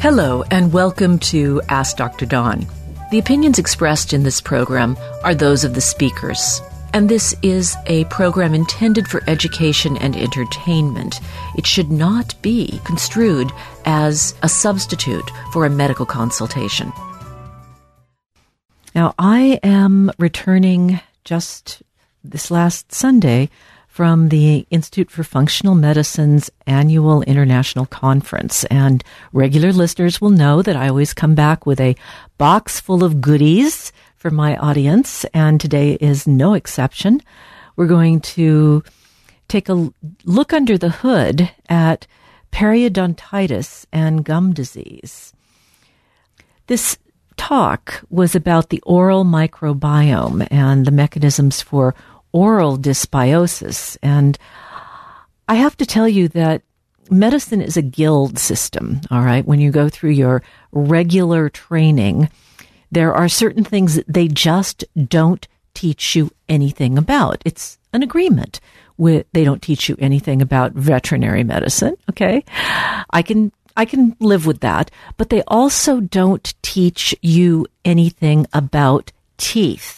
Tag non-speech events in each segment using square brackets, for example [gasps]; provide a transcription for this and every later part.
Hello, and welcome to Ask Dr. Dawn. The opinions expressed in this program are those of the speakers, and this is a program intended for education and entertainment. It should not be construed as a substitute for a medical consultation. Now, I am returning just this last Sunday from the Institute for Functional Medicine's annual international conference. And regular listeners will know that I always come back with a box full of goodies for my audience. And today is no exception. We're going to take a look under the hood at periodontitis and gum disease. This talk was about the oral microbiome and the mechanisms for oral dysbiosis. And I have to tell you that medicine is a guild system, all right? When you go through your regular training, there are certain things that they just don't teach you anything about. It's an agreement. With, they don't teach you anything about veterinary medicine, okay? I can I can live with that, but they also don't teach you anything about teeth.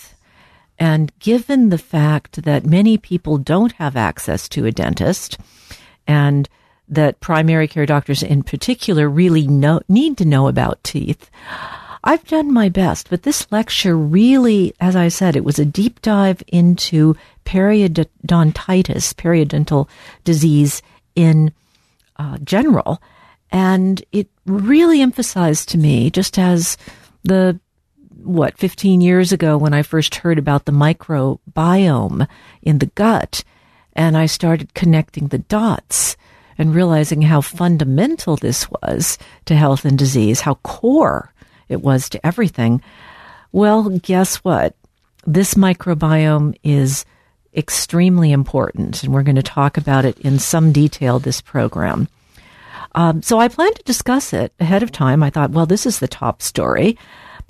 And given the fact that many people don't have access to a dentist and that primary care doctors in particular really know, need to know about teeth, I've done my best, but this lecture really, as I said, it was a deep dive into periodontitis, periodontal disease in uh, general. And it really emphasized to me, just as the what, 15 years ago when I first heard about the microbiome in the gut. And I started connecting the dots and realizing how fundamental this was to health and disease, how core it was to everything. Well, guess what? This microbiome is extremely important, and we're going to talk about it in some detail this program. Um, so I planned to discuss it ahead of time. I thought, well, this is the top story.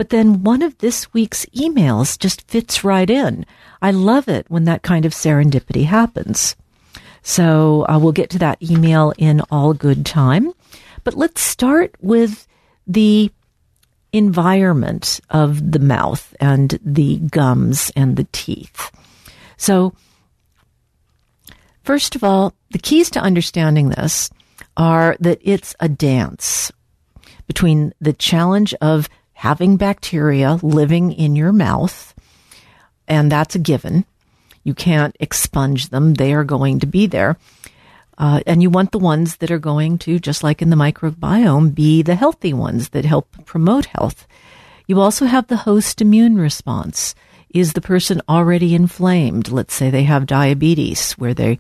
But then one of this week's emails just fits right in. I love it when that kind of serendipity happens. So uh, we'll get to that email in all good time. But let's start with the environment of the mouth and the gums and the teeth. So, first of all, the keys to understanding this are that it's a dance between the challenge of having bacteria living in your mouth, and that's a given. You can't expunge them, they are going to be there. Uh, and you want the ones that are going to, just like in the microbiome, be the healthy ones that help promote health. You also have the host immune response. Is the person already inflamed? Let's say they have diabetes, where they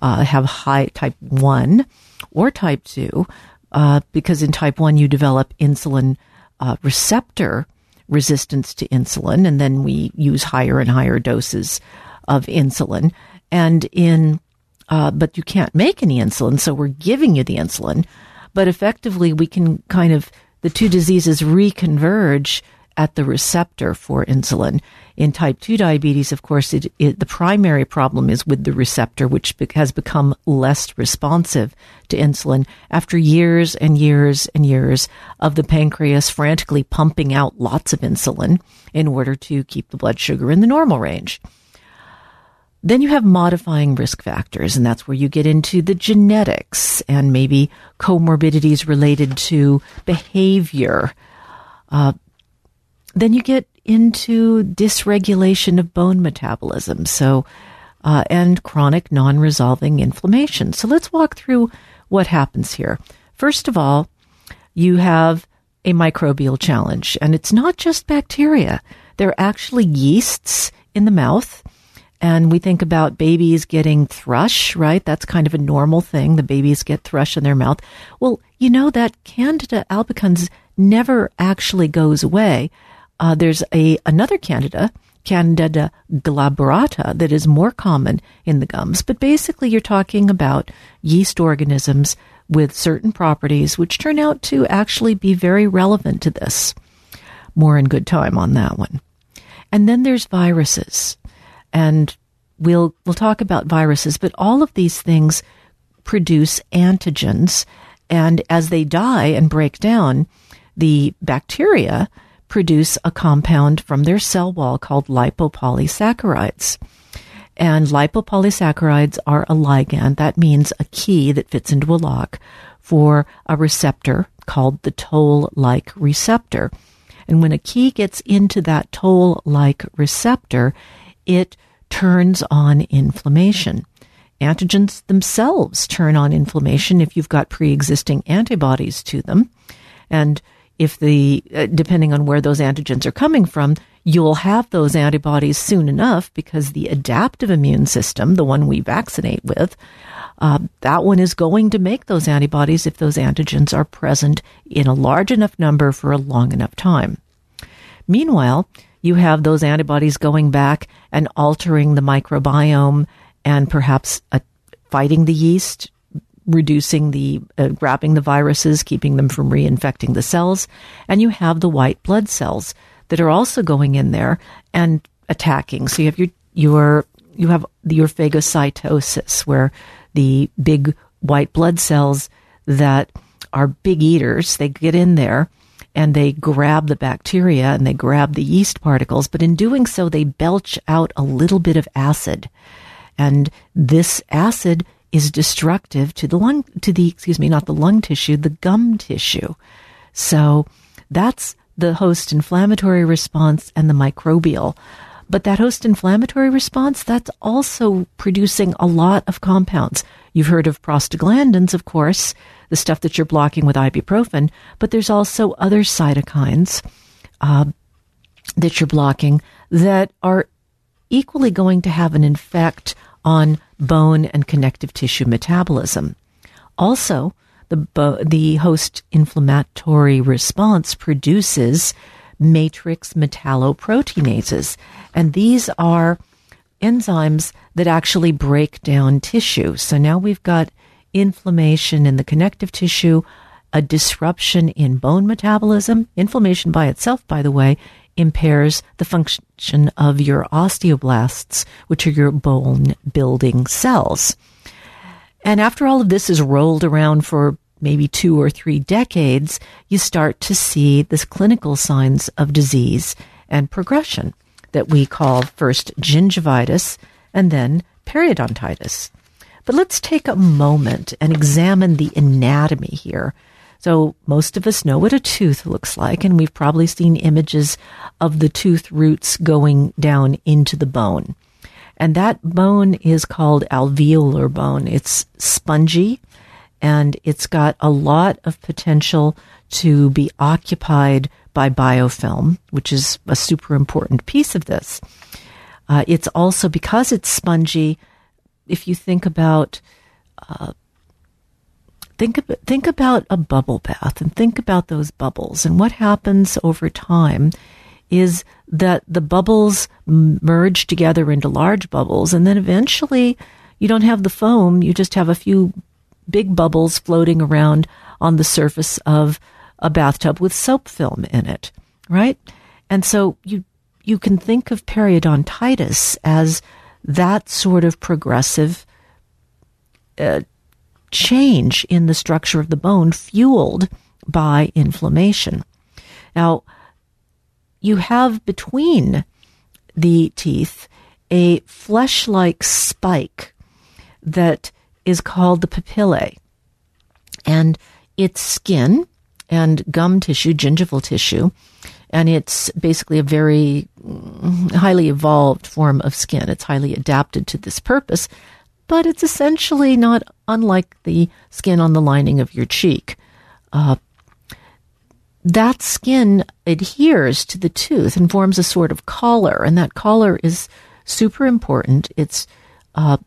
uh, have high type 1 or type 2, uh, because in type 1 you develop insulin uh, receptor resistance to insulin, and then we use higher and higher doses of insulin. And in, uh, but you can't make any insulin, so we're giving you the insulin. But effectively, we can kind of the two diseases reconverge at the receptor for insulin. In type 2 diabetes, of course, it, it, the primary problem is with the receptor, which has become less responsive to insulin after years and years and years of the pancreas frantically pumping out lots of insulin in order to keep the blood sugar in the normal range. Then you have modifying risk factors, and that's where you get into the genetics and maybe comorbidities related to behavior. Uh, then you get into dysregulation of bone metabolism. So, uh, and chronic non resolving inflammation. So let's walk through what happens here. First of all, you have a microbial challenge, and it's not just bacteria. There are actually yeasts in the mouth. And we think about babies getting thrush, right? That's kind of a normal thing. The babies get thrush in their mouth. Well, you know that Candida albicans never actually goes away. Uh, there's a another candida, Candida glabrata, that is more common in the gums. But basically, you're talking about yeast organisms with certain properties which turn out to actually be very relevant to this. More in good time on that one. And then there's viruses. And we'll we'll talk about viruses, but all of these things produce antigens And as they die and break down, the bacteria produce a compound from their cell wall called lipopolysaccharides. And lipopolysaccharides are a ligand. That means a key that fits into a lock for a receptor called the toll like receptor. And when a key gets into that toll like receptor, it turns on inflammation. Antigens themselves turn on inflammation if you've got pre existing antibodies to them. And if the, uh, depending on where those antigens are coming from, you'll have those antibodies soon enough because the adaptive immune system, the one we vaccinate with, uh, that one is going to make those antibodies if those antigens are present in a large enough number for a long enough time. Meanwhile, you have those antibodies going back and altering the microbiome and perhaps uh, fighting the yeast, reducing the, uh, grabbing the viruses, keeping them from reinfecting the cells. And you have the white blood cells that are also going in there and attacking. So you have your, your, you have your phagocytosis where the big white blood cells that are big eaters, they get in there and they grab the bacteria and they grab the yeast particles, but in doing so, they belch out a little bit of acid. And this acid is destructive to the lung, to the, excuse me, not the lung tissue, the gum tissue. So that's the host inflammatory response and the microbial. But that host inflammatory response, that's also producing a lot of compounds. You've heard of prostaglandins, of course, the stuff that you're blocking with ibuprofen, but there's also other cytokines uh, that you're blocking that are equally going to have an effect on bone and connective tissue metabolism. Also, the, the host inflammatory response produces matrix metalloproteinases, and these are enzymes that actually break down tissue. So now we've got inflammation in the connective tissue, a disruption in bone metabolism. Inflammation by itself, by the way, impairs the function of your osteoblasts, which are your bone building cells. And after all of this is rolled around for maybe two or three decades, you start to see this clinical signs of disease and progression that we call first gingivitis and then periodontitis. But let's take a moment and examine the anatomy here so most of us know what a tooth looks like, and we've probably seen images of the tooth roots going down into the bone. And that bone is called alveolar bone. It's spongy and it's got a lot of potential to be occupied by biofilm, which is a super important piece of this. Uh, it's also because it's spongy. If you think about uh, Think about, think about a bubble bath and think about those bubbles. And what happens over time is that the bubbles merge together into large bubbles. And then eventually you don't have the foam. You just have a few big bubbles floating around on the surface of a bathtub with soap film in it, right? And so you, you can think of periodontitis as that sort of progressive uh, change in the structure of the bone fueled by inflammation. Now, you have between the teeth a flesh like spike that is called the papillae. And it's skin and gum tissue, gingival tissue, and it's basically a very mm, highly evolved form of skin. It's highly adapted to this purpose but it's essentially not unlike the skin on the lining of your cheek. Uh, that skin adheres to the tooth and forms a sort of collar, and that collar is super important. It's uh,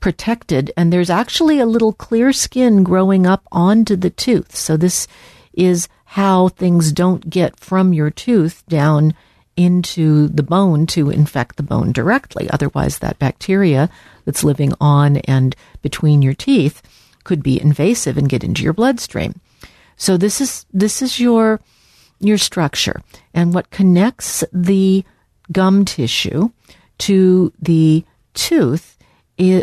protected, and there's actually a little clear skin growing up onto the tooth. So, this is how things don't get from your tooth down into the bone to infect the bone directly. Otherwise, that bacteria that's living on and between your teeth could be invasive and get into your bloodstream. So this is this is your your structure and what connects the gum tissue to the tooth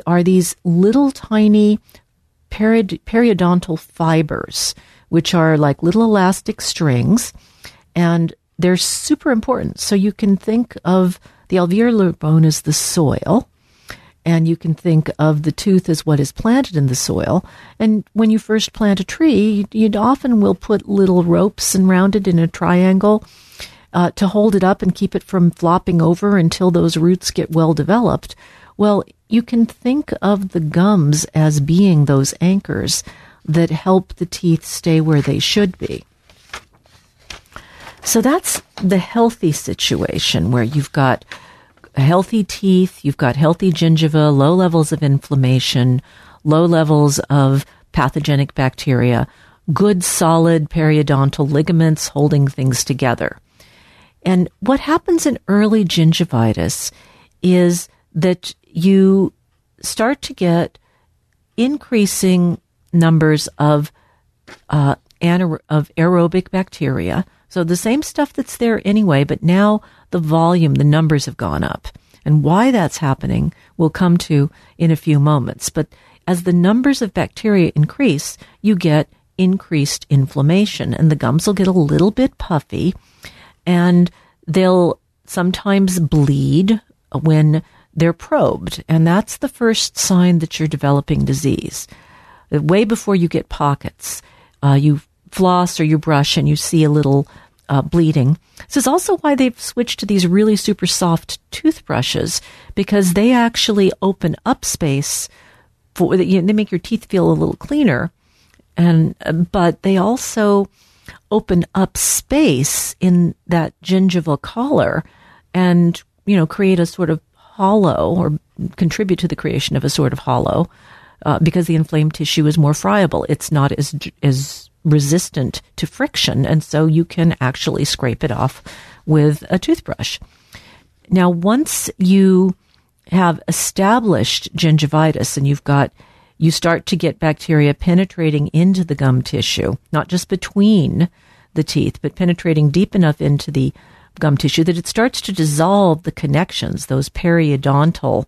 are these little tiny peri- periodontal fibers, which are like little elastic strings, and they're super important. So you can think of the alveolar bone as the soil, and you can think of the tooth as what is planted in the soil. And when you first plant a tree, you often will put little ropes and round it in a triangle uh, to hold it up and keep it from flopping over until those roots get well developed. Well, you can think of the gums as being those anchors that help the teeth stay where they should be. So that's the healthy situation where you've got healthy teeth, you've got healthy gingiva, low levels of inflammation, low levels of pathogenic bacteria, good solid periodontal ligaments holding things together. And what happens in early gingivitis is that you start to get increasing numbers of uh, anaer- of aerobic bacteria. So the same stuff that's there anyway, but now the volume, the numbers have gone up. And why that's happening, we'll come to in a few moments. But as the numbers of bacteria increase, you get increased inflammation, and the gums will get a little bit puffy, and they'll sometimes bleed when they're probed. And that's the first sign that you're developing disease. Way before you get pockets, uh, you floss or you brush and you see a little uh, bleeding. This is also why they've switched to these really super soft toothbrushes because they actually open up space for you know, they make your teeth feel a little cleaner, and uh, but they also open up space in that gingival collar and you know create a sort of hollow or contribute to the creation of a sort of hollow uh, because the inflamed tissue is more friable. It's not as as resistant to friction, and so you can actually scrape it off with a toothbrush. Now, once you have established gingivitis and you've got you start to get bacteria penetrating into the gum tissue, not just between the teeth, but penetrating deep enough into the gum tissue that it starts to dissolve the connections, those periodontal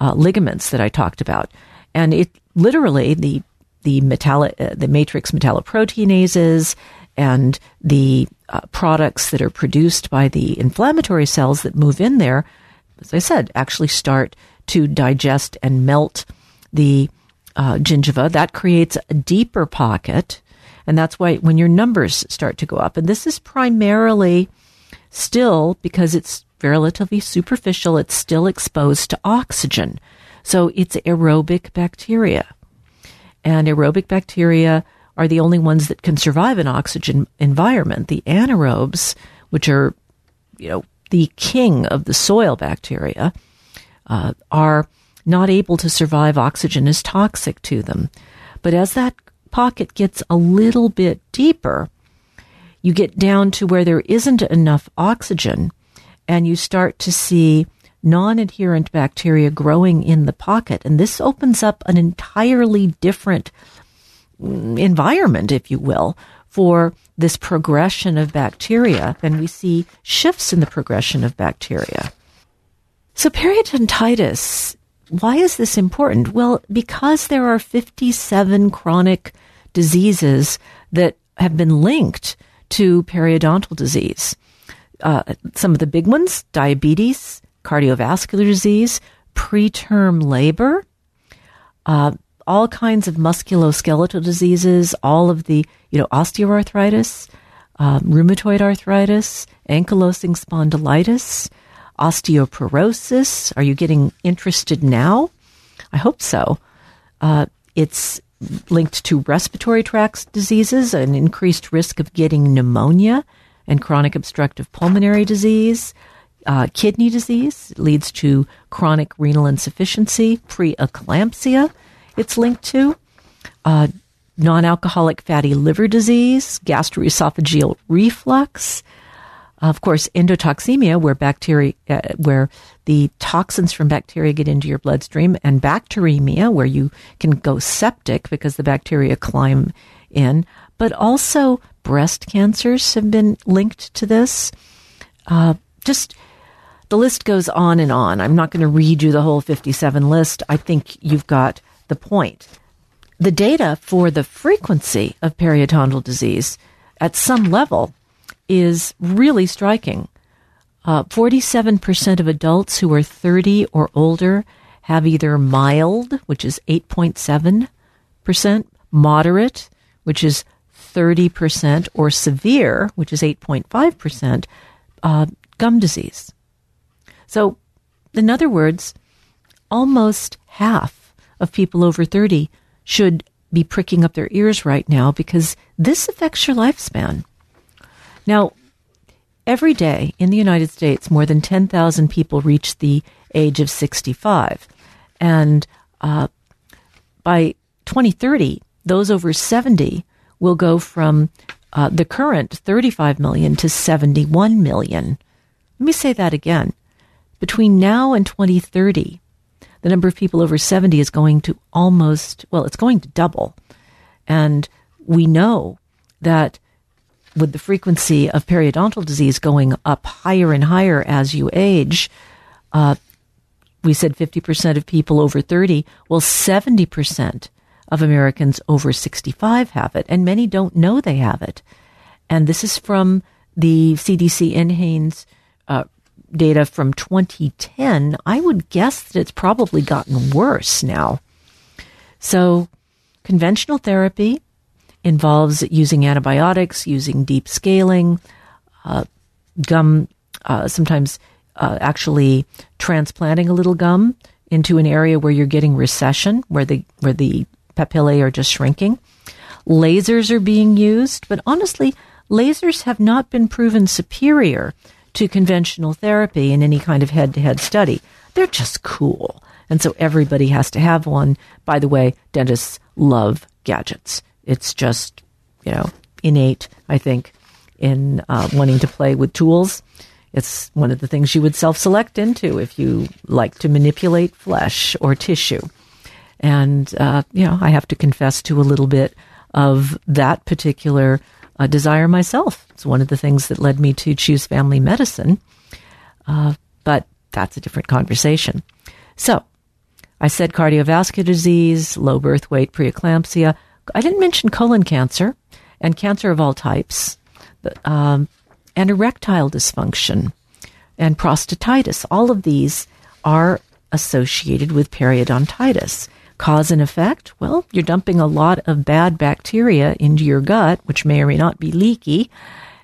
uh, ligaments that I talked about. And it literally, the the metallic, uh, the matrix metalloproteinases and the uh, products that are produced by the inflammatory cells that move in there, as I said, actually start to digest and melt the uh, gingiva. That creates a deeper pocket. And that's why when your numbers start to go up, and this is primarily still because it's relatively superficial, it's still exposed to oxygen. So it's aerobic bacteria and aerobic bacteria are the only ones that can survive an oxygen environment. The anaerobes, which are, you know, the king of the soil bacteria, uh, are not able to survive oxygen is toxic to them. But as that pocket gets a little bit deeper, you get down to where there isn't enough oxygen and you start to see non adherent bacteria growing in the pocket. And this opens up an entirely different mm, environment, if you will, for this progression of bacteria. And we see shifts in the progression of bacteria. So, periodontitis, why is this important? Well, because there are 57 chronic diseases that have been linked to periodontal disease. Uh, some of the big ones diabetes, cardiovascular disease, preterm labor, uh, all kinds of musculoskeletal diseases, all of the, you know, osteoarthritis, uh, rheumatoid arthritis, ankylosing spondylitis, osteoporosis. Are you getting interested now? I hope so. Uh, it's linked to respiratory tract diseases, an increased risk of getting pneumonia and chronic obstructive pulmonary disease, uh, kidney disease leads to chronic renal insufficiency, preeclampsia, it's linked to, uh, non alcoholic fatty liver disease, gastroesophageal reflux, of course, endotoxemia, where bacteria, uh, where the toxins from bacteria get into your bloodstream, and bacteremia, where you can go septic because the bacteria climb in. But also, breast cancers have been linked to this. Uh, just the list goes on and on. I'm not going to read you the whole 57 list. I think you've got the point. the data for the frequency of periodontal disease at some level is really striking. Uh, 47% of adults who are 30 or older have either mild, which is 8.7%, moderate, which is 30%, or severe, which is 8.5%, uh, gum disease. So, in other words, almost half of people over 30 should be pricking up their ears right now because this affects your lifespan. Now, every day in the United States, more than 10,000 people reach the age of 65. And uh, by 2030, those over 70 will go from uh, the current 35 million to 71 million. Let me say that again. Between now and 2030, the number of people over 70 is going to almost, well, it's going to double. And we know that with the frequency of periodontal disease going up higher and higher as you age, uh, we said 50% of people over 30. Well, 70% of Americans over 65 have it, and many don't know they have it. And this is from the CDC NHANES uh, data from 2010. I would guess that it's probably gotten worse now. So, conventional therapy involves using antibiotics, using deep scaling, uh, gum, uh, sometimes uh, actually transplanting a little gum into an area where you're getting recession, where the where the papillae are just shrinking. Lasers are being used, but honestly, lasers have not been proven superior to conventional therapy in any kind of head-to-head study. They're just cool. And so everybody has to have one. By the way, dentists love gadgets. It's just, you know, innate, I think, in uh, wanting to play with tools. It's one of the things you would self select into if you like to manipulate flesh or tissue. And, uh, you know, I have to confess to a little bit of that particular uh, desire myself. It's one of the things that led me to choose family medicine. Uh, but that's a different conversation. So, I said cardiovascular disease, low birth weight, preeclampsia. I didn't mention colon cancer and cancer of all types, um, and erectile dysfunction and prostatitis. All of these are associated with periodontitis. Cause and effect? Well, you're dumping a lot of bad bacteria into your gut, which may or may not be leaky,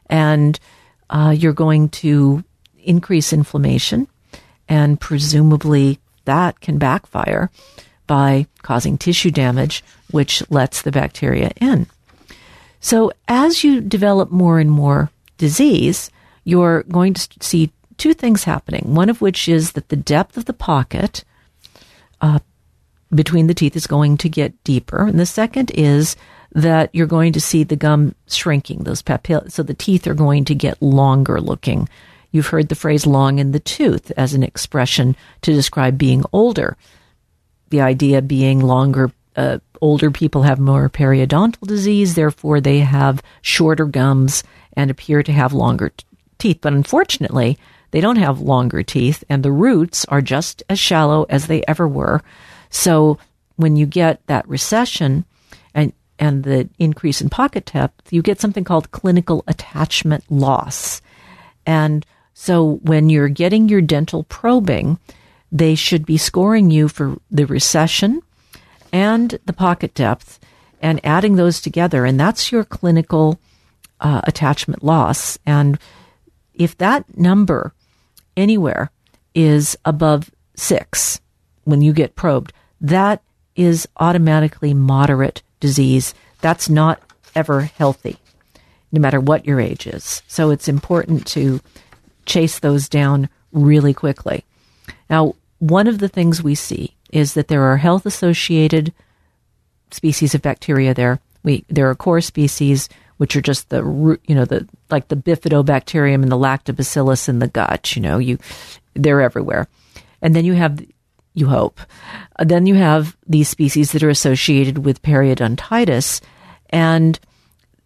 and uh, you're going to increase inflammation, and presumably that can backfire by causing tissue damage, which lets the bacteria in. So as you develop more and more disease, you're going to see two things happening. One of which is that the depth of the pocket uh, between the teeth is going to get deeper. And the second is that you're going to see the gum shrinking, those papillae. So the teeth are going to get longer looking. You've heard the phrase long in the tooth as an expression to describe being older the idea being longer, uh, older people have more periodontal disease, therefore they have shorter gums and appear to have longer t- teeth. But unfortunately, they don't have longer teeth, and the roots are just as shallow as they ever were. So when you get that recession and and the increase in pocket depth, you get something called clinical attachment loss. And so when you're getting your dental probing, they should be scoring you for the recession and the pocket depth and adding those together. And that's your clinical uh, attachment loss. And if that number anywhere is above six when you get probed, that is automatically moderate disease. That's not ever healthy, no matter what your age is. So it's important to chase those down really quickly. Now, one of the things we see is that there are health associated species of bacteria there. We, there are core species, which are just the root, you know, the, like the bifidobacterium and the lactobacillus in the gut, you know, you, they're everywhere. And then you have, you hope, uh, then you have these species that are associated with periodontitis and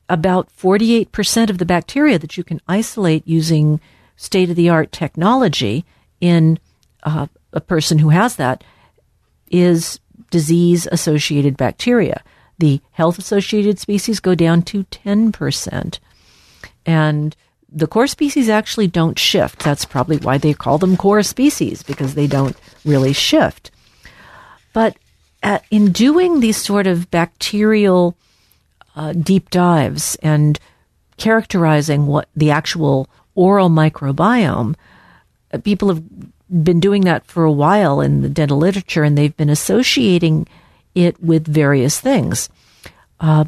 about 48% of the bacteria that you can isolate using state of the art technology in uh, a person who has that is disease associated bacteria. The health associated species go down to 10%. And the core species actually don't shift. That's probably why they call them core species, because they don't really shift. But at, in doing these sort of bacterial uh, deep dives and characterizing what the actual oral microbiome, uh, people have been doing that for a while in the dental literature, and they've been associating it with various things. Uh,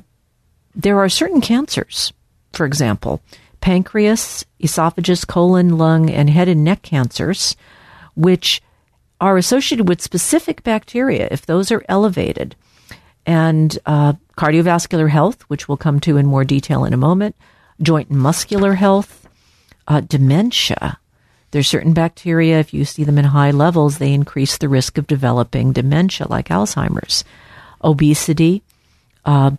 there are certain cancers, for example, pancreas, esophagus, colon, lung, and head and neck cancers, which are associated with specific bacteria if those are elevated. And uh, cardiovascular health, which we'll come to in more detail in a moment, joint and muscular health, uh, dementia. There's certain bacteria, if you see them in high levels, they increase the risk of developing dementia like Alzheimer's. Obesity uh,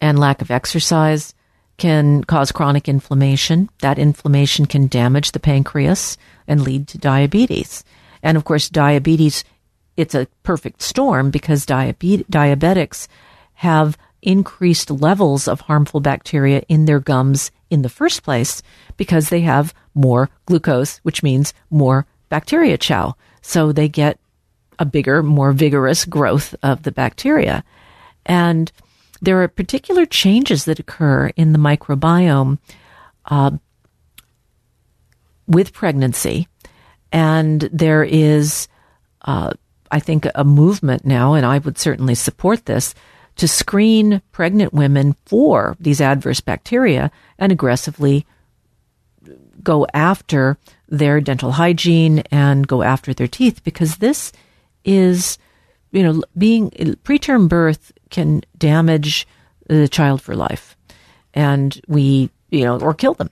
and lack of exercise can cause chronic inflammation. That inflammation can damage the pancreas and lead to diabetes. And of course, diabetes, it's a perfect storm because diabe- diabetics have increased levels of harmful bacteria in their gums in the first place because they have more glucose, which means more bacteria chow. So they get a bigger, more vigorous growth of the bacteria. And there are particular changes that occur in the microbiome uh, with pregnancy. And there is, uh, I think, a movement now, and I would certainly support this, to screen pregnant women for these adverse bacteria and aggressively go after their dental hygiene and go after their teeth because this is, you know, being preterm birth can damage the child for life. And we, you know, or kill them.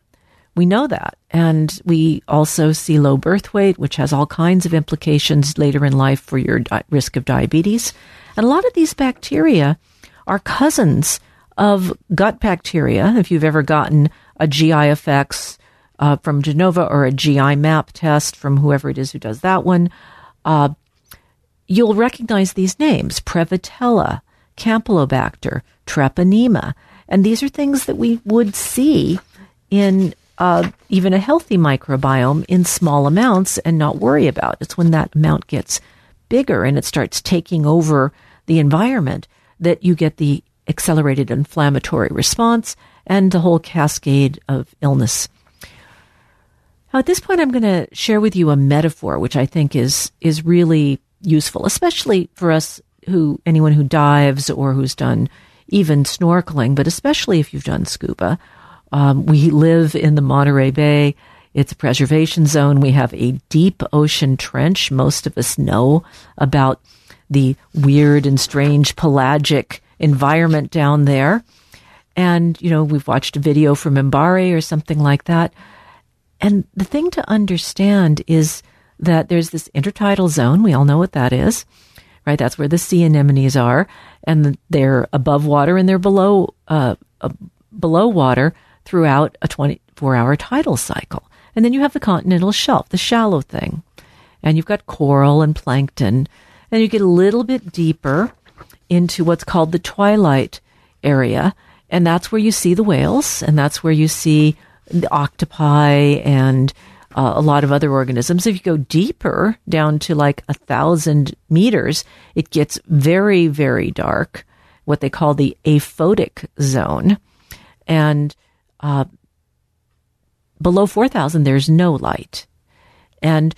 We know that. And we also see low birth weight, which has all kinds of implications later in life for your di- risk of diabetes. And a lot of these bacteria are cousins of gut bacteria. If you've ever gotten a GI effects uh, from Genova or a GI map test from whoever it is who does that one, uh, you'll recognize these names Prevotella, Campylobacter, Treponema. And these are things that we would see in uh, even a healthy microbiome in small amounts and not worry about. It's when that amount gets bigger and it starts taking over the environment that you get the accelerated inflammatory response and the whole cascade of illness. Now, at this point, I'm going to share with you a metaphor, which I think is is really useful, especially for us who anyone who dives or who's done even snorkeling, but especially if you've done scuba. Um, we live in the Monterey Bay. It's a preservation zone. We have a deep ocean trench. Most of us know about the weird and strange pelagic environment down there. And, you know, we've watched a video from MBARI or something like that. And the thing to understand is that there's this intertidal zone. We all know what that is, right? That's where the sea anemones are, and they're above water and they're below uh, uh, below water throughout a 24 hour tidal cycle. And then you have the continental shelf, the shallow thing, and you've got coral and plankton, and you get a little bit deeper into what's called the twilight area, and that's where you see the whales, and that's where you see the octopi and uh, a lot of other organisms. If you go deeper down to like a thousand meters, it gets very, very dark, what they call the aphotic zone. And uh, below 4,000, there's no light. And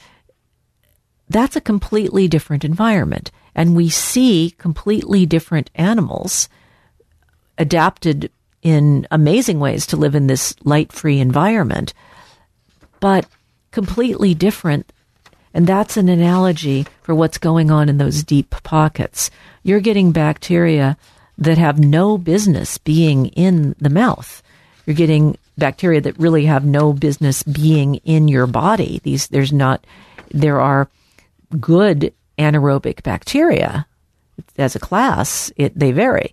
that's a completely different environment. And we see completely different animals adapted in amazing ways to live in this light free environment. But completely different. And that's an analogy for what's going on in those deep pockets. You're getting bacteria that have no business being in the mouth. You're getting bacteria that really have no business being in your body. These, there's not, there are good anaerobic bacteria. As a class, it, they vary.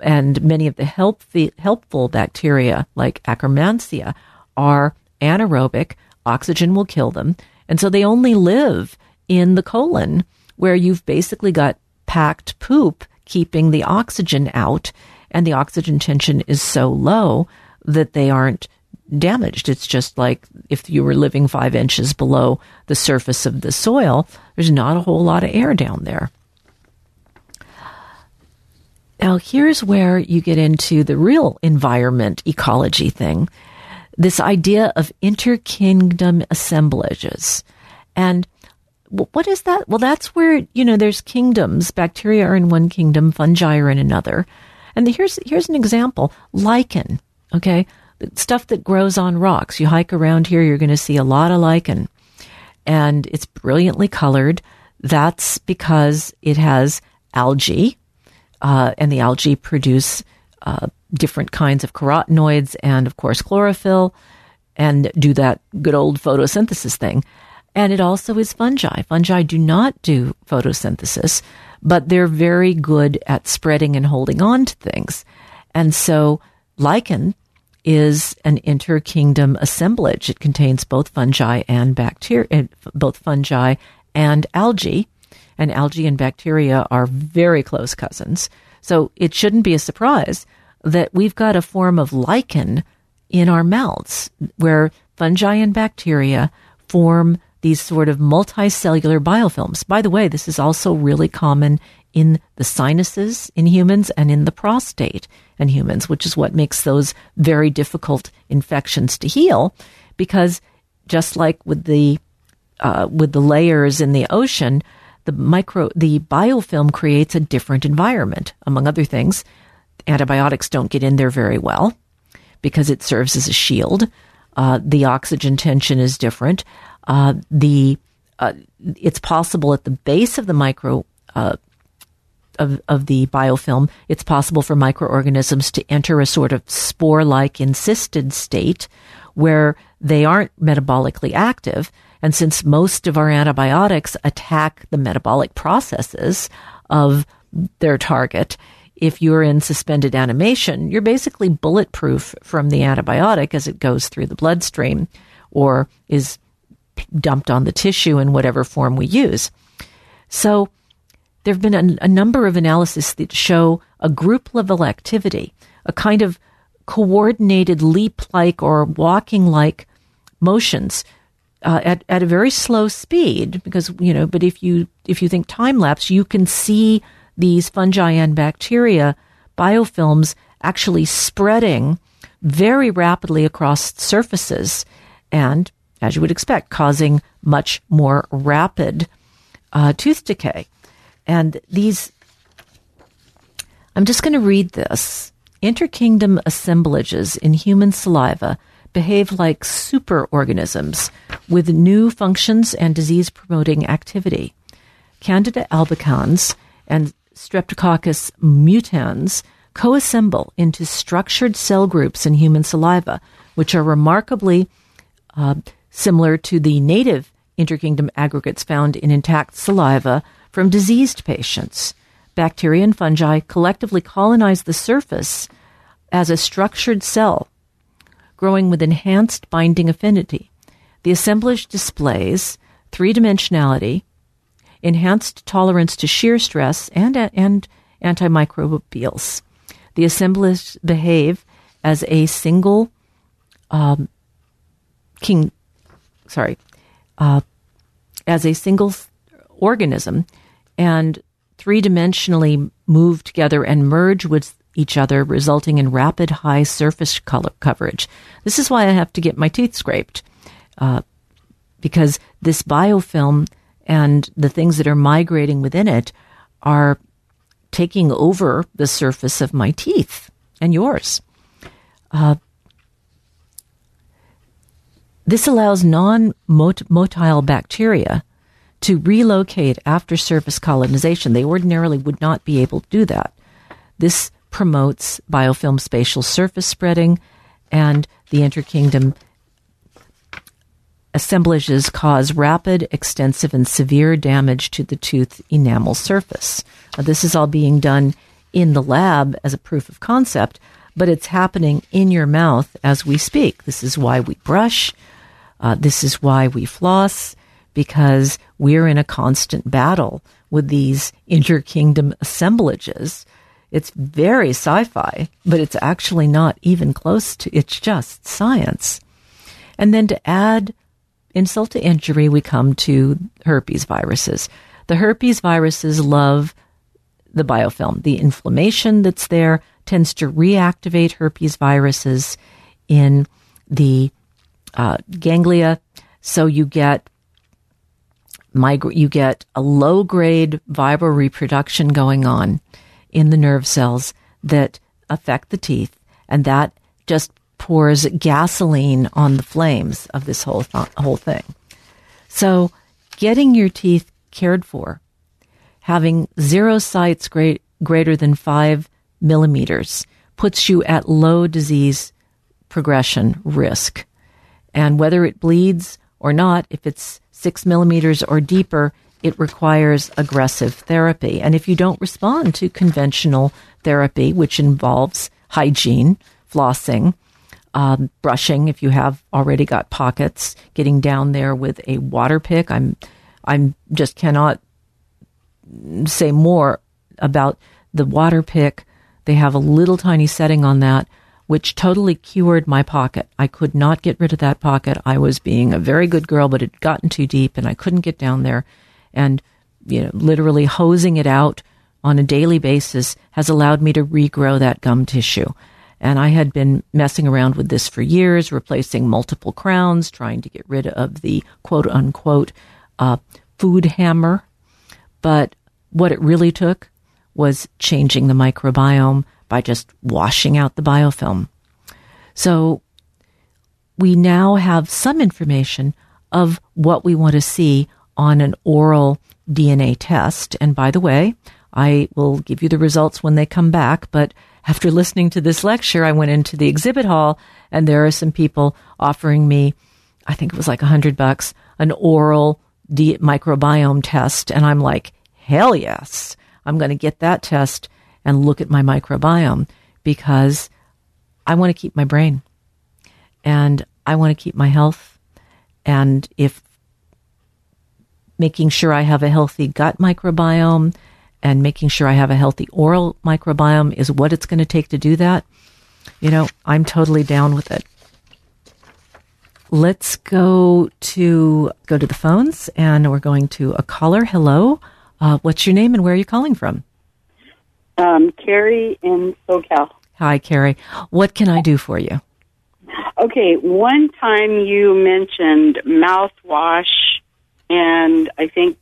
And many of the helpful, helpful bacteria, like Akkermansia, are anaerobic, oxygen will kill them. And so they only live in the colon where you've basically got packed poop keeping the oxygen out, and the oxygen tension is so low that they aren't damaged. It's just like if you were living five inches below the surface of the soil, there's not a whole lot of air down there. Now, here's where you get into the real environment ecology thing this idea of interkingdom assemblages. And what is that? Well, that's where, you know, there's kingdoms. Bacteria are in one kingdom, fungi are in another. And here's, here's an example lichen, okay? Stuff that grows on rocks. You hike around here, you're going to see a lot of lichen. And it's brilliantly colored. That's because it has algae, uh, and the algae produce uh, different kinds of carotenoids and, of course, chlorophyll, and do that good old photosynthesis thing. And it also is fungi. Fungi do not do photosynthesis, but they're very good at spreading and holding on to things. And so lichen is an interkingdom assemblage. It contains both fungi and bacteria, eh, both fungi and algae. And algae and bacteria are very close cousins. So it shouldn't be a surprise that we've got a form of lichen in our mouths where fungi and bacteria form these sort of multicellular biofilms. By the way, this is also really common in the sinuses in humans and in the prostate in humans, which is what makes those very difficult infections to heal. Because just like with the uh, with the layers in the ocean, the micro the biofilm creates a different environment. Among other things, antibiotics don't get in there very well because it serves as a shield. Uh, the oxygen tension is different. Uh, the uh, it's possible at the base of the micro uh, of, of the biofilm, it's possible for microorganisms to enter a sort of spore-like encysted state where they aren't metabolically active. And since most of our antibiotics attack the metabolic processes of their target, if you're in suspended animation, you're basically bulletproof from the antibiotic as it goes through the bloodstream or is dumped on the tissue in whatever form we use. So there have been a, a number of analyses that show a group level activity, a kind of coordinated leap like or walking like motions uh, at, at a very slow speed because you know but if you if you think time lapse you can see these fungi and bacteria biofilms actually spreading very rapidly across surfaces and as you would expect causing much more rapid uh, tooth decay and these, I'm just going to read this. Interkingdom assemblages in human saliva behave like superorganisms with new functions and disease promoting activity. Candida albicans and Streptococcus mutans co-assemble into structured cell groups in human saliva, which are remarkably uh, similar to the native interkingdom aggregates found in intact saliva from diseased patients. Bacteria and fungi collectively colonize the surface as a structured cell, growing with enhanced binding affinity. The assemblage displays three dimensionality, enhanced tolerance to shear stress, and, and antimicrobials. The assemblage behave as a single um, king, sorry, uh, as a single organism and three dimensionally move together and merge with each other, resulting in rapid high surface color coverage. This is why I have to get my teeth scraped, uh, because this biofilm and the things that are migrating within it are taking over the surface of my teeth and yours. Uh, this allows non motile bacteria to relocate after surface colonization. They ordinarily would not be able to do that. This promotes biofilm spatial surface spreading, and the interkingdom assemblages cause rapid, extensive, and severe damage to the tooth enamel surface. Now, this is all being done in the lab as a proof of concept, but it's happening in your mouth as we speak. This is why we brush. Uh, this is why we floss because we're in a constant battle with these interkingdom assemblages. It's very sci fi, but it's actually not even close to, it's just science. And then to add insult to injury, we come to herpes viruses. The herpes viruses love the biofilm. The inflammation that's there tends to reactivate herpes viruses in the uh, ganglia. So you get migra- you get a low grade viral reproduction going on in the nerve cells that affect the teeth, and that just pours gasoline on the flames of this whole th- whole thing. So, getting your teeth cared for, having zero sites great, greater than five millimeters, puts you at low disease progression risk. And whether it bleeds or not, if it's six millimeters or deeper, it requires aggressive therapy. And if you don't respond to conventional therapy, which involves hygiene, flossing, um, brushing if you have already got pockets, getting down there with a water pick. I'm, I'm just cannot say more about the water pick. They have a little tiny setting on that, which totally cured my pocket. I could not get rid of that pocket. I was being a very good girl, but it had gotten too deep and I couldn't get down there. And, you know, literally hosing it out on a daily basis has allowed me to regrow that gum tissue. And I had been messing around with this for years, replacing multiple crowns, trying to get rid of the quote unquote uh, food hammer. But what it really took was changing the microbiome by just washing out the biofilm. So we now have some information of what we want to see on an oral DNA test. And by the way, I will give you the results when they come back, but after listening to this lecture, I went into the exhibit hall and there are some people offering me, I think it was like a hundred bucks, an oral de- microbiome test. And I'm like, hell yes, I'm going to get that test and look at my microbiome because I want to keep my brain and I want to keep my health. And if making sure I have a healthy gut microbiome and making sure I have a healthy oral microbiome is what it's going to take to do that, you know, I'm totally down with it. Let's go to go to the phones, and we're going to a caller. Hello, uh, what's your name and where are you calling from? Um, Carrie in SoCal. Hi, Carrie. What can I do for you? Okay, one time you mentioned mouthwash, and I think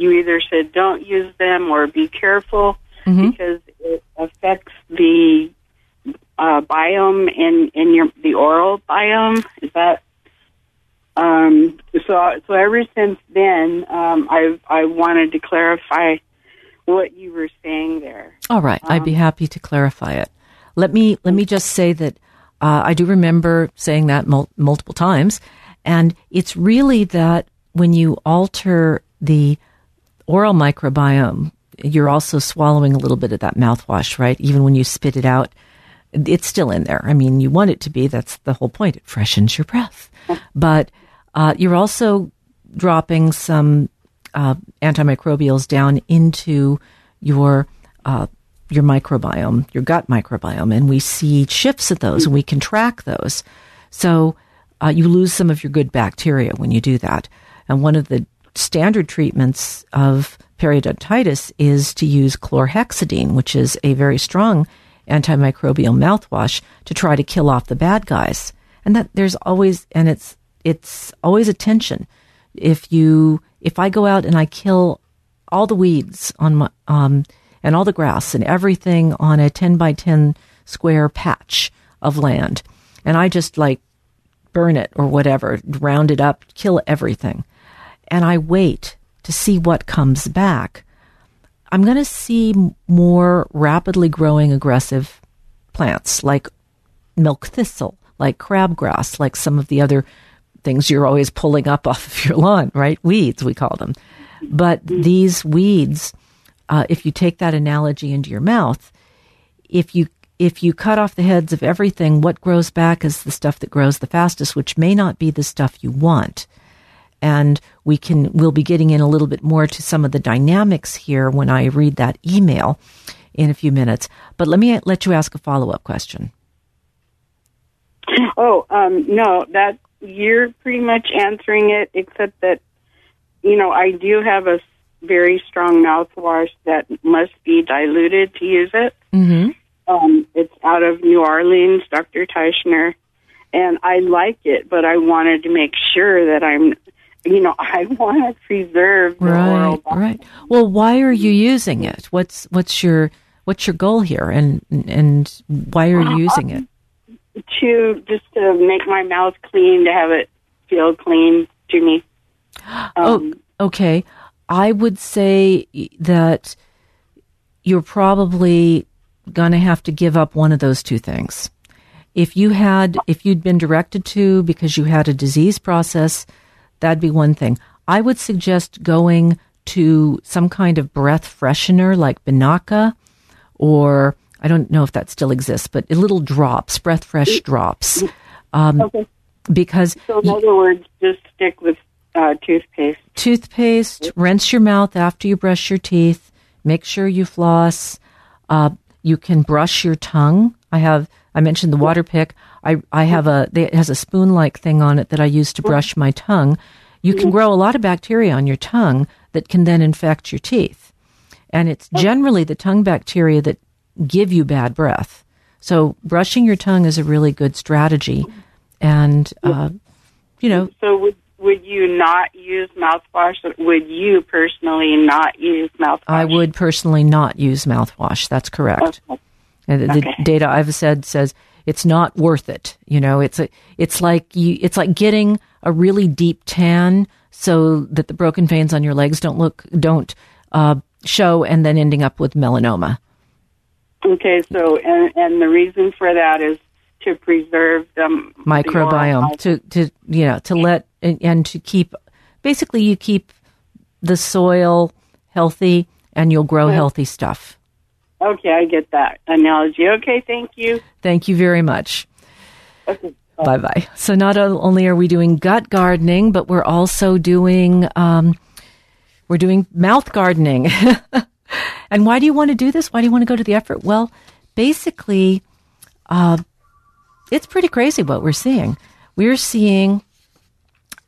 you either said don't use them or be careful mm-hmm. because it affects the uh, biome in in your the oral biome. Is that um, so? So ever since then, um, I I wanted to clarify what you were saying there. All right, um, I'd be um, happy to clarify it. Let me let me just say that uh, I do remember saying that mul- multiple times, and it's really that when you alter the oral microbiome, you're also swallowing a little bit of that mouthwash, right? Even when you spit it out, it's still in there. I mean, you want it to be. That's the whole point. It freshens your breath. [laughs] But uh, you're also dropping some uh, antimicrobials down into your uh, your microbiome, your gut microbiome, and we see shifts of those, and we can track those. So uh, you lose some of your good bacteria when you do that. And one of the standard treatments of periodontitis is to use chlorhexidine, which is a very strong antimicrobial mouthwash to try to kill off the bad guys. And that there's always, and it's, it's always a tension. If you, if I go out and I kill all the weeds on my, um, and all the grass and everything on a 10 by 10 square patch of land, and I just like burn it or whatever, round it up, kill everything and I wait to see what comes back, I'm going to see more rapidly growing aggressive plants like milk thistle, like crabgrass, like some of the other things you're always pulling up [laughs] off of your lawn, right? Weeds, we call them. But these weeds, uh, if you take that analogy into your mouth, if you if you cut off the heads of everything, what grows back is the stuff that grows the fastest, which may not be the stuff you want. and we can we'll be getting in a little bit more to some of the dynamics here when I read that email in a few minutes. But let me let you ask a follow up question. Oh, um, no, that you're pretty much answering it, except that you know I do have a very strong mouthwash that must be diluted to use it. Mm-hmm. Um, it's out of New Orleans, Dr. Teichner, and I like it, but I wanted to make sure that I'm, you know, [laughs] I want to preserve the right, oral. Right. Well, why are you using it? What's what's your what's your goal here, and and why are you using it? To just to make my mouth clean, to have it feel clean to me. [gasps] Um, oh, okay. I would say that you're probably going to have to give up one of those two things. If you had, if you'd been directed to because you had a disease process, that'd be one thing. I would suggest going to some kind of breath freshener like Binaca or I don't know if that still exists, but little drops, breath fresh drops. Um, okay. Because so, in other words, just stick with uh, toothpaste. Toothpaste. Rinse your mouth after you brush your teeth. Make sure you floss. Uh, you can brush your tongue. I have. I mentioned the Waterpik. I I have a. It has a spoon like thing on it that I use to brush my tongue. You can grow a lot of bacteria on your tongue that can then infect your teeth, and it's generally the tongue bacteria that give you bad breath. So brushing your tongue is a really good strategy, and uh, you know. So would would you not use mouthwash? Would you personally not use mouthwash? I would personally not use mouthwash. That's correct. Okay. The, okay. data I've said says it's not worth it. You know, it's a, it's like you, it's like getting a really deep tan so that the broken veins on your legs don't look, don't uh, show, and then ending up with melanoma. Okay, so and and the reason for that is to preserve the microbiome the to to you know to let and, and to keep basically you keep the soil healthy and you'll grow healthy stuff. Okay, I get that analogy. Okay, thank you. Thank you very much. Okay. Bye bye. So not only are we doing gut gardening, but we're also doing um, we're doing mouth gardening. [laughs] and why do you want to do this? Why do you want to go to the effort? Well, basically, uh, it's pretty crazy what we're seeing. We're seeing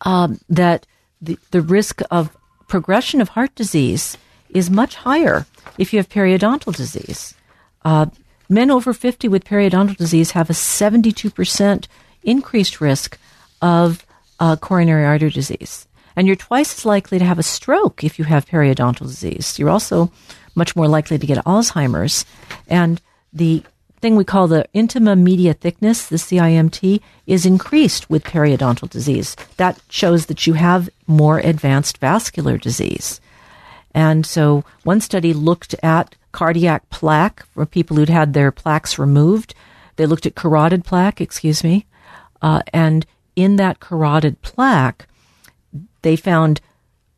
um, that the, the risk of progression of heart disease is much higher if you have periodontal disease. Uh, men over 50 with periodontal disease have a 72% increased risk of uh, coronary artery disease. And you're twice as likely to have a stroke if you have periodontal disease. You're also much more likely to get Alzheimer's. And the thing we call the intima media thickness, the CIMT, is increased with periodontal disease. That shows that you have more advanced vascular disease. And so one study looked at cardiac plaque for people who'd had their plaques removed. They looked at carotid plaque, excuse me. Uh, and in that carotid plaque, they found a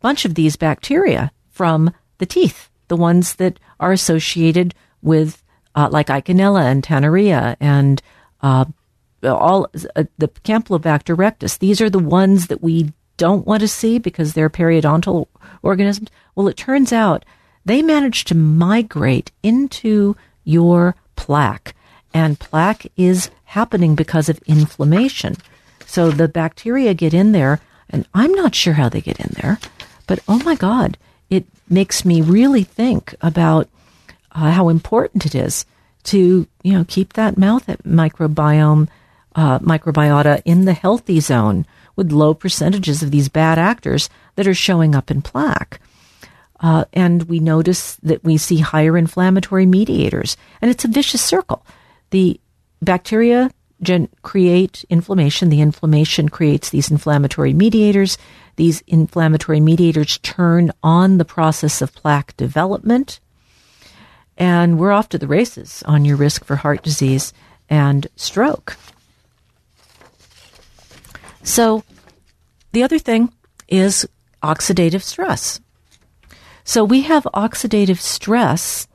bunch of these bacteria from the teeth, the ones that are associated with uh, like Eikenella and Tannerella and uh, all uh, the Campylobacter rectus. These are the ones that we don't want to see because they're periodontal organisms. Well, it turns out they manage to migrate into your plaque, and plaque is happening because of inflammation. So the bacteria get in there, and I'm not sure how they get in there, but oh my God, it makes me really think about uh, how important it is to you know keep that mouth microbiome uh, microbiota in the healthy zone with low percentages of these bad actors that are showing up in plaque. Uh, and we notice that we see higher inflammatory mediators, and it's a vicious circle. The bacteria gen- create inflammation. The inflammation creates these inflammatory mediators. These inflammatory mediators turn on the process of plaque development, and we're off to the races on your risk for heart disease and stroke. So, the other thing is oxidative stress. So, we have oxidative stress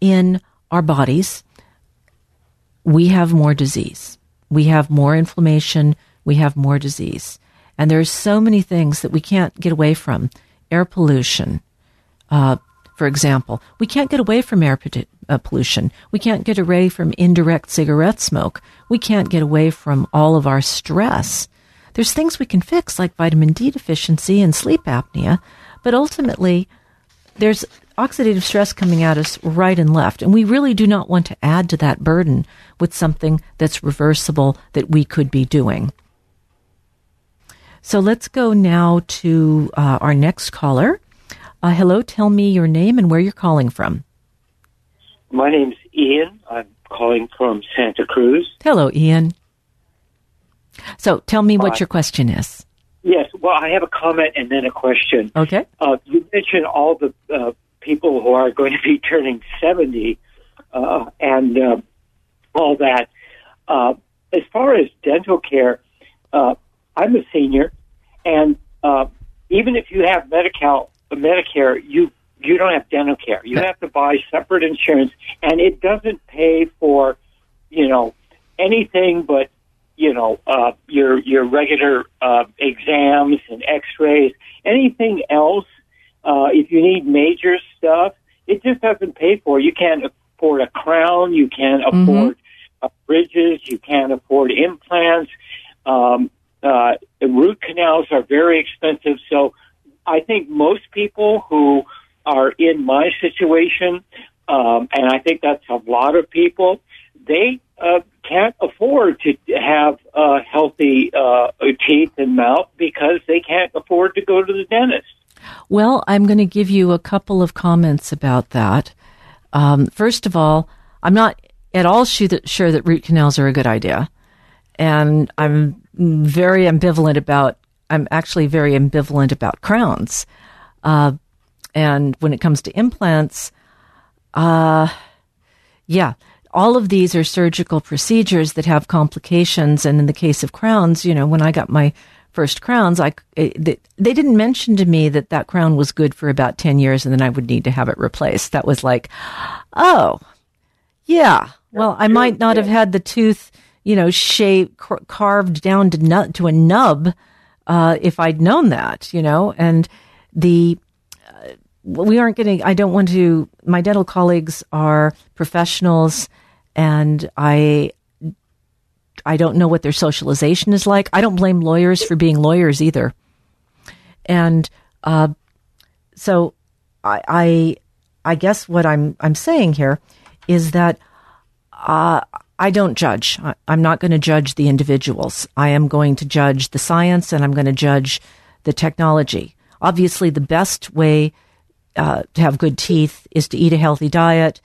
in our bodies. We have more disease. We have more inflammation. We have more disease. And there are so many things that we can't get away from. Air pollution, uh, for example. We can't get away from air uh, pollution. We can't get away from indirect cigarette smoke. We can't get away from all of our stress. There's things we can fix like vitamin D deficiency and sleep apnea, but ultimately there's oxidative stress coming at us right and left, and we really do not want to add to that burden with something that's reversible that we could be doing. So let's go now to uh, our next caller. Uh, hello, tell me your name and where you're calling from. My name's Ian. I'm calling from Santa Cruz. Hello, Ian. So tell me what uh, your question is. Yes, well, I have a comment and then a question. Okay. Uh, you mentioned all the uh, people who are going to be [laughs] turning 70 uh, and uh, all that. Uh, as far as dental care, I'm a senior, and even if you have Medi-Cal, Medicare, you you don't have dental care. You have to buy separate insurance, and it doesn't pay for, you know, anything but, you know, uh, your your regular uh, exams and X-rays. Anything else, uh, if you need major stuff, it just doesn't pay for. You can't afford a crown. You can't mm-hmm. afford uh, bridges. You can't afford implants. Um, uh, root canals are very expensive. So I think most people who are in my situation, um, and I think that's a lot of people, they uh, can't afford to have uh, healthy uh, teeth and mouth because they can't afford to go to the dentist. Well, I'm going to give you a couple of comments about that. Um, first of all, I'm not at all sure that, root canals are a good idea. And I'm very ambivalent about, I'm actually very ambivalent about crowns. Uh, and when it comes to implants, uh, yeah, all of these are surgical procedures that have complications. And in the case of crowns, you know, when I got my first crowns, I they, they didn't mention to me that that crown was good for about ten years, and then I would need to have it replaced. That was like, oh, yeah. Well, I might not have had the tooth, you know, shaped carved down to nut to a nub uh, if I'd known that, you know, and the we aren't getting, I don't want to, my dental colleagues are professionals and I, I don't know what their socialization is like. I don't blame lawyers for being lawyers either. And, uh, so I, I, I guess what I'm, I'm saying here is that, uh, I don't judge. I'm not going to judge the individuals. I am going to judge the science and I'm going to judge the technology. Obviously, the best way uh, to have good teeth is to eat a healthy diet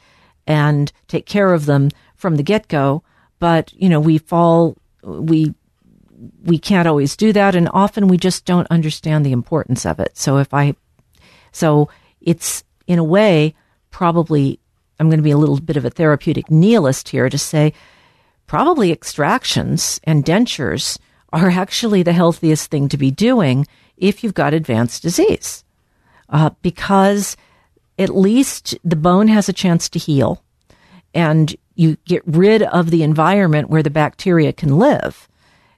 and take care of them from the get go. But you know, we fall we we can't always do that, and often we just don't understand the importance of it. So if I so it's in a way probably I'm going to be a little bit of a therapeutic nihilist here to say probably extractions and dentures are actually the healthiest thing to be doing if you've got advanced disease uh, because at least the bone has a chance to heal and you get rid of the environment where the bacteria can live.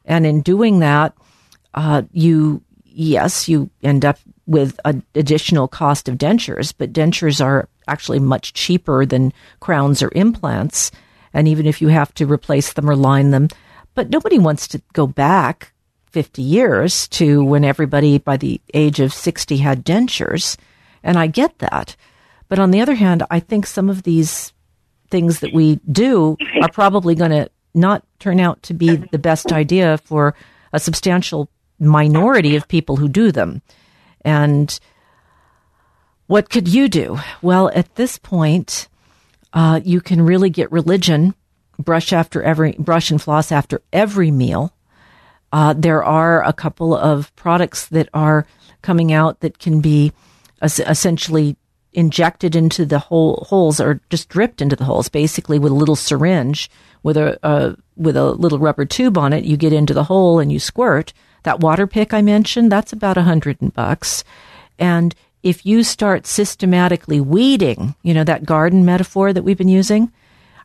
And in doing that, uh, you, yes, you end up with an additional cost of dentures, but dentures are actually much cheaper than crowns or implants. And even if you have to replace them or line them, but nobody wants to go back 50 years to when everybody by the age of 60 had dentures. And I get that. But on the other hand, I think some of these things that we do are probably going to not turn out to be the best idea for a substantial minority of people who do them. And what could you do? Well, at this point, uh, you can really get religion, brush after every brush and floss after every meal, uh, there are a couple of products that are coming out that can be es- essentially injected into the hole, holes or just dripped into the holes, basically with a little syringe with a uh, with a little rubber tube on it. You get into the hole and you squirt. That water pick I mentioned, that's about a hundred bucks. And if you start systematically weeding, you know, that garden metaphor that we've been using,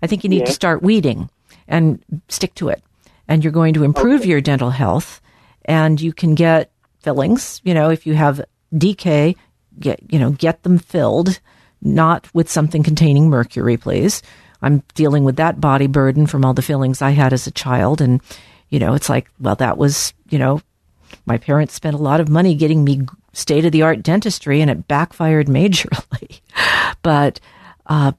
I think you need yeah. to start weeding and stick to it and you're going to improve okay. your dental health and you can get fillings. You know, if you have decay, get you know get them filled, not with something containing mercury, please. I'm dealing with that body burden from all the fillings I had as a child, and you know, it's like, well, that was you know, my parents spent a lot of money getting me state of the art dentistry, and it backfired [laughs] majorly. but uh,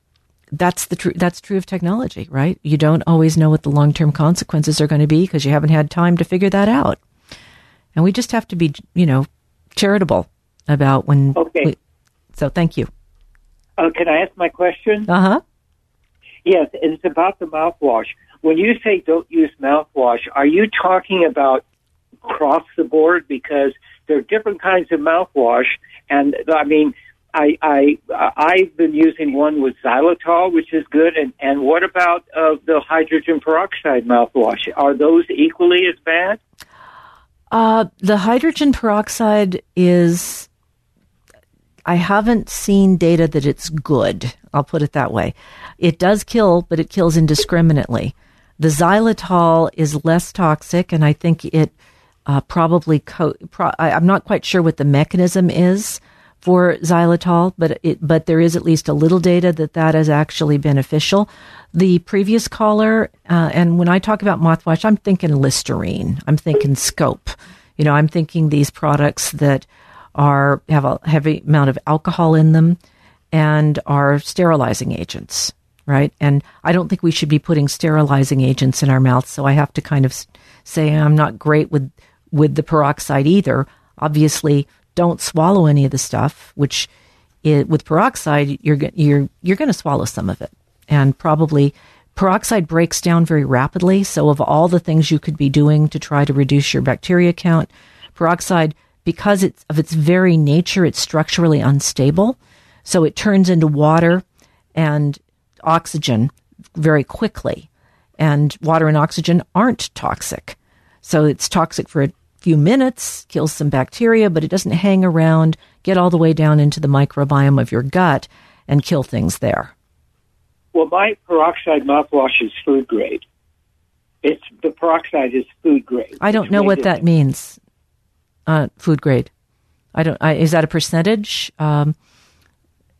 that's the true that's true of technology, right? You don't always know what the long term consequences are going to be because you haven't had time to figure that out. And we just have to be, you know, charitable about when. Okay. We, so thank you. Uh, can I ask my question? Uh huh. Yes, it's about the mouthwash. When you say don't use mouthwash, are you talking about across the board? Because there are different kinds of mouthwash, and I mean, I, I I've been using one with xylitol, which is good. And and what about uh, the hydrogen peroxide mouthwash? Are those equally as bad? Uh, the hydrogen peroxide is. I haven't seen data that it's good. I'll put it that way. It does kill, but it kills indiscriminately. The xylitol is less toxic, and I think it uh, probably. Co- pro- I, I'm not quite sure what the mechanism is for xylitol, but it, but there is at least a little data that that is actually beneficial. The previous caller, uh, and when I talk about mouthwash, I'm thinking Listerine. I'm thinking Scope. You know, I'm thinking these products that are have a heavy amount of alcohol in them and are sterilizing agents, right? And I don't think we should be putting sterilizing agents in our mouths. So I have to kind of say I'm not great with with the peroxide either. Obviously, don't swallow any of the stuff, which it, with peroxide, you're, you're, you're going to swallow some of it. And probably peroxide breaks down very rapidly. So, of all the things you could be doing to try to reduce your bacteria count, peroxide, because it's of its very nature, it's structurally unstable. So, it turns into water and oxygen very quickly. And water and oxygen aren't toxic. So, it's toxic for a few minutes, kills some bacteria, but it doesn't hang around, get all the way down into the microbiome of your gut and kill things there. Well, my peroxide mouthwash is food grade. It's the peroxide is food grade. I don't know what that means. Uh, food grade. I don't. I, is that a percentage? Um,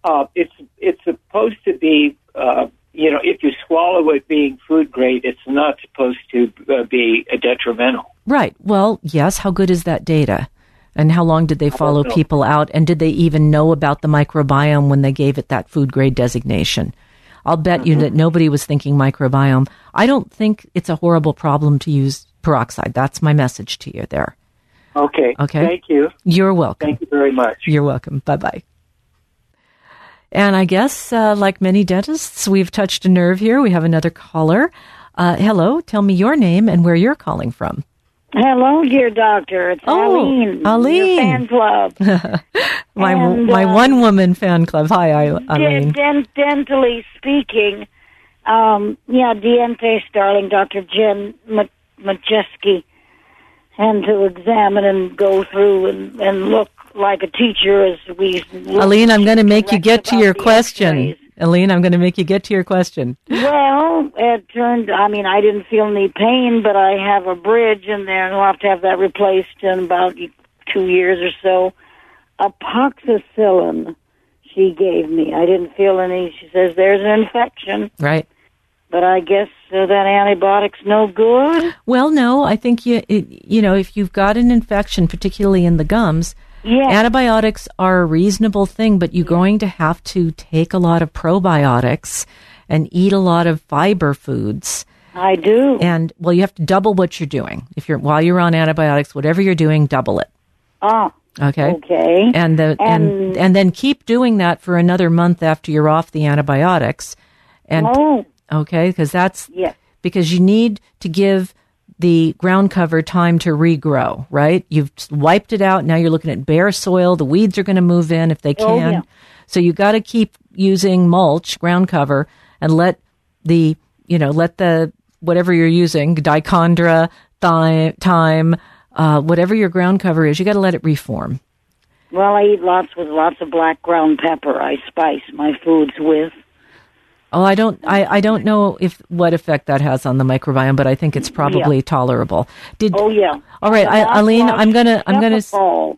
uh, it's it's supposed to be. Uh, you know, if you swallow it being food grade, it's not supposed to uh, be detrimental. Right. Well, yes. How good is that data? And how long did they follow people out? And did they even know about the microbiome when they gave it that food grade designation? I'll bet mm-hmm. you that nobody was thinking microbiome. I don't think it's a horrible problem to use peroxide. That's my message to you there. Okay. Okay. Thank you. You're welcome. Thank you very much. You're welcome. Bye bye. And I guess, uh, like many dentists, we've touched a nerve here. We have another caller. Uh, hello. Tell me your name and where you're calling from. Hello, dear doctor. It's oh, Eileen. Eileen. fan club. [laughs] my and, my uh, one woman fan club. Hi, Eileen. Dent- dentally speaking, um, yeah, Dientes, darling, Dr. Jen Majeski, and to examine and go through and, and look like a teacher as we. Eileen, I'm going to make you get to your question. Aline, I'm going to make you get to your question. Well, it turned, I mean, I didn't feel any pain, but I have a bridge in there, and we'll have to have that replaced in about two years or so. Amoxicillin she gave me. I didn't feel any. She says there's an infection. Right. But I guess uh, that antibiotic's no good. Well, no. I think you, it, you know, if you've got an infection, particularly in the gums, yeah. Antibiotics are a reasonable thing, but you're going to have to take a lot of probiotics and eat a lot of fiber foods. I do. And well, you have to double what you're doing. If you're while you're on antibiotics, whatever you're doing, double it. Ah. Okay. Okay. And the and and, and then keep doing that for another month after you're off the antibiotics. And oh. Okay, because that's yeah. because you need to give the ground cover time to regrow, right? You've wiped it out. Now you're looking at bare soil. The weeds are going to move in if they can. Oh, yeah. So you got to keep using mulch, ground cover, and let the, you know, let the, whatever you're using, dichondra, thyme, thyme, uh, whatever your ground cover is, you got to let it reform. Well, I eat lots with lots of black ground pepper. I spice my foods with. Oh, I don't. I, I don't know if what effect that has on the microbiome, but I think it's probably Yeah. tolerable. Did Oh yeah. all right, I, Eileen. I'm gonna. I'm gonna.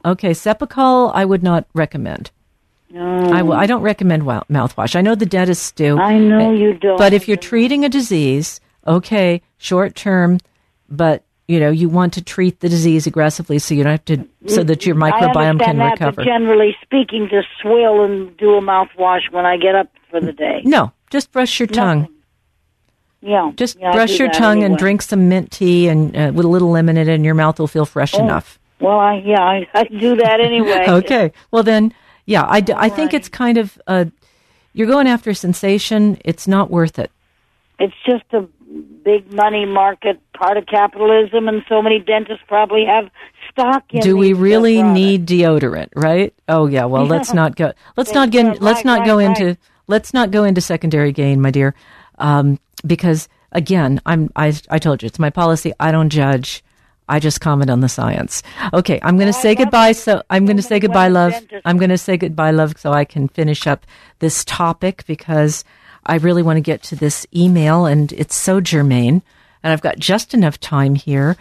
Okay, Cepacol. I would not recommend. No. I, mm. w- I don't recommend wa- mouthwash. I know the dentists do. I know eh, you don't. But if you're treating a disease, okay, short term, but you know you want to treat the disease aggressively, so you don't have to, so that your mm, microbiome understand can that, recover. But generally speaking, just swill and do a mouthwash when I get up for the day. no, just brush your tongue. Nothing. Yeah. Just yeah, brush your tongue and drink some mint tea and uh, with a little lemon in it, and your mouth will feel fresh Oh. enough. Well, I yeah, I, I do that anyway. [laughs] Okay. Well, then, yeah, I, d- I think right. it's kind of uh, you're going after a sensation. It's not worth it. It's just a big money market part of capitalism, and so many dentists probably have stock in. Do we uh, really need deodorant? Right? Oh yeah. Well, let's [laughs] not go. Let's Yeah, not get. yeah, let's not right, go into. Let's not go into secondary gain, my dear, um, because again, I'm. I I told you it's my policy. I don't judge. I just comment on the science. Okay, I'm going to say goodbye. it. So I'm going to say goodbye, love. I'm going to say goodbye, love, so I can finish up this topic because I really want to get to this email, and it's so germane, and I've got just enough time here.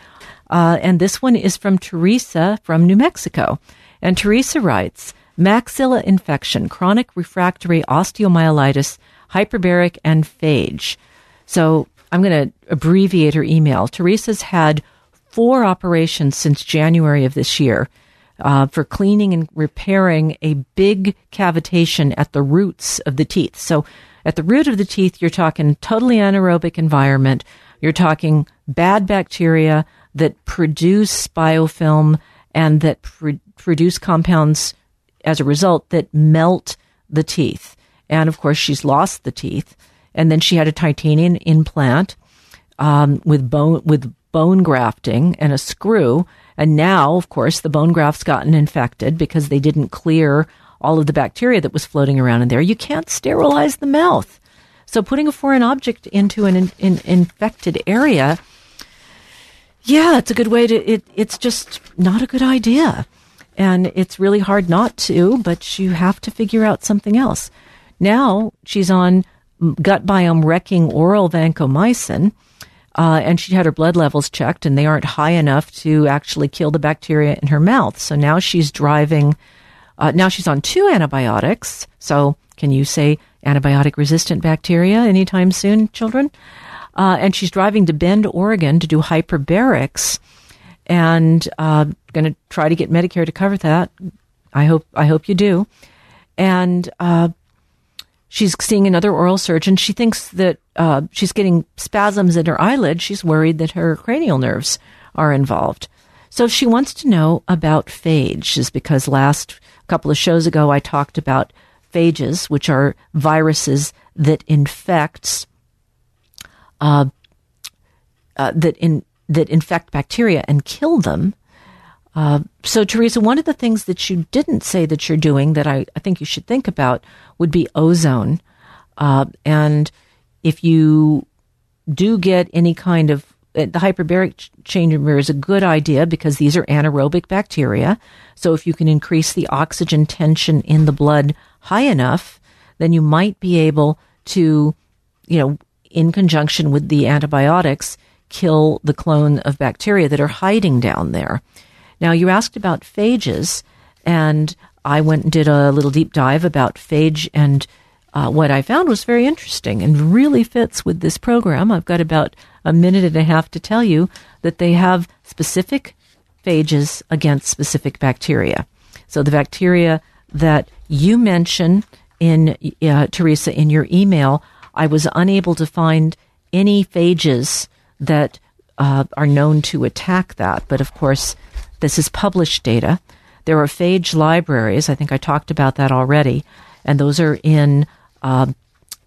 Uh, and this one is from Teresa from New Mexico, and Teresa writes: maxilla infection, chronic refractory osteomyelitis, hyperbaric, and phage. So I'm going to abbreviate her email. Teresa's had four operations since January of this year uh, for cleaning and repairing a big cavitation at the roots of the teeth. So at the root of the teeth, you're talking totally anaerobic environment. You're talking bad bacteria that produce biofilm and that pr- produce compounds as a result that melt the teeth. And of course, she's lost the teeth. And then she had a titanium implant um, with bone with bone grafting and a screw. And now, of course, the bone graft's gotten infected because they didn't clear all of the bacteria that was floating around in there. You can't sterilize the mouth. So putting a foreign object into an in, in, infected area, yeah, it's a good way to. It, it's just not a good idea, and it's really hard not to. But you have to figure out something else. Now she's on gut biome wrecking oral vancomycin, uh, and she had her blood levels checked, and they aren't high enough to actually kill the bacteria in her mouth. So now she's driving. Uh, now she's on two antibiotics. So can you say antibiotic resistant bacteria anytime soon, children? Uh, and she's driving to Bend, Oregon to do hyperbarics, and uh, going to try to get Medicare to cover that. I hope I hope you do. And uh, she's seeing another oral surgeon. She thinks that uh, she's getting spasms in her eyelid. She's worried that her cranial nerves are involved. So she wants to know about phages because last couple of shows ago I talked about phages, which are viruses that infects uh, uh, that in that infect bacteria and kill them. Uh, so, Teresa, one of the things that you didn't say that you're doing that I, I think you should think about would be ozone. Uh, and if you do get any kind of uh, the hyperbaric chamber is a good idea because these are anaerobic bacteria. So, if you can increase the oxygen tension in the blood high enough, then you might be able to, you know, in conjunction with the antibiotics, kill the clone of bacteria that are hiding down there. Now, you asked about phages, and I went and did a little deep dive about phage, and uh, what I found was very interesting and really fits with this program. I've got about a minute and a half to tell you that they have specific phages against specific bacteria. So the bacteria that you mention in uh, Teresa in your email, I was unable to find any phages that uh, are known to attack that. But of course, this is published data. There are phage libraries. I think I talked about that already, and those are in uh,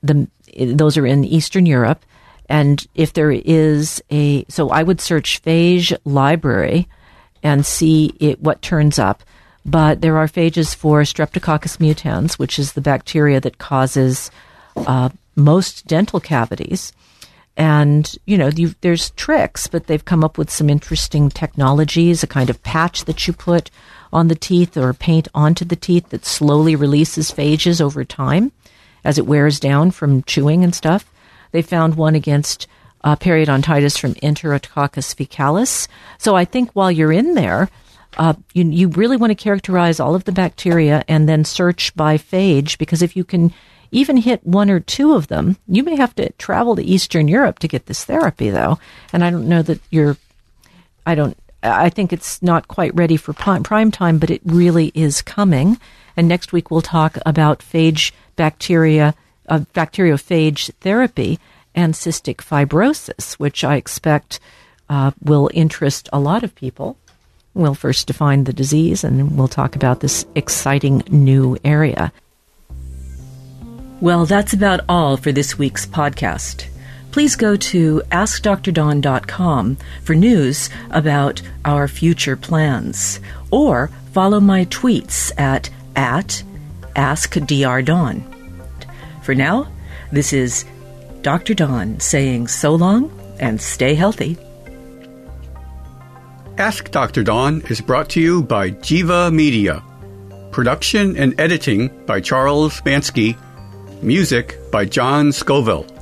the those are in Eastern Europe. And if there is a, so I would search phage library and see it, what turns up. But there are phages for Streptococcus mutans, which is the bacteria that causes uh, most dental cavities. And, you know, there's tricks, but they've come up with some interesting technologies, a kind of patch that you put on the teeth or paint onto the teeth that slowly releases phages over time. as it wears down from chewing and stuff. They found one against uh, periodontitis from Enterococcus faecalis. So I think while you're in there, uh, you, you really want to characterize all of the bacteria and then search by phage because if you can even hit one or two of them, you may have to travel to Eastern Europe to get this therapy, though. And I don't know that you're, I don't, I think it's not quite ready for prime time, but it really is coming. And next week we'll talk about phage bacteria, uh, bacteriophage therapy and cystic fibrosis, which I expect uh, will interest a lot of people. We'll first define the disease and we'll talk about this exciting new area. Well, that's about all for this week's podcast. Please go to AskDrDawn.com for news about our future plans, or follow my tweets at, at AskDrDawn. For now, this is Dr. Dawn saying so long and stay healthy. Ask Dr. Dawn is brought to you by Jiva Media. Production and editing by Charles Bansky. Music by John Scoville.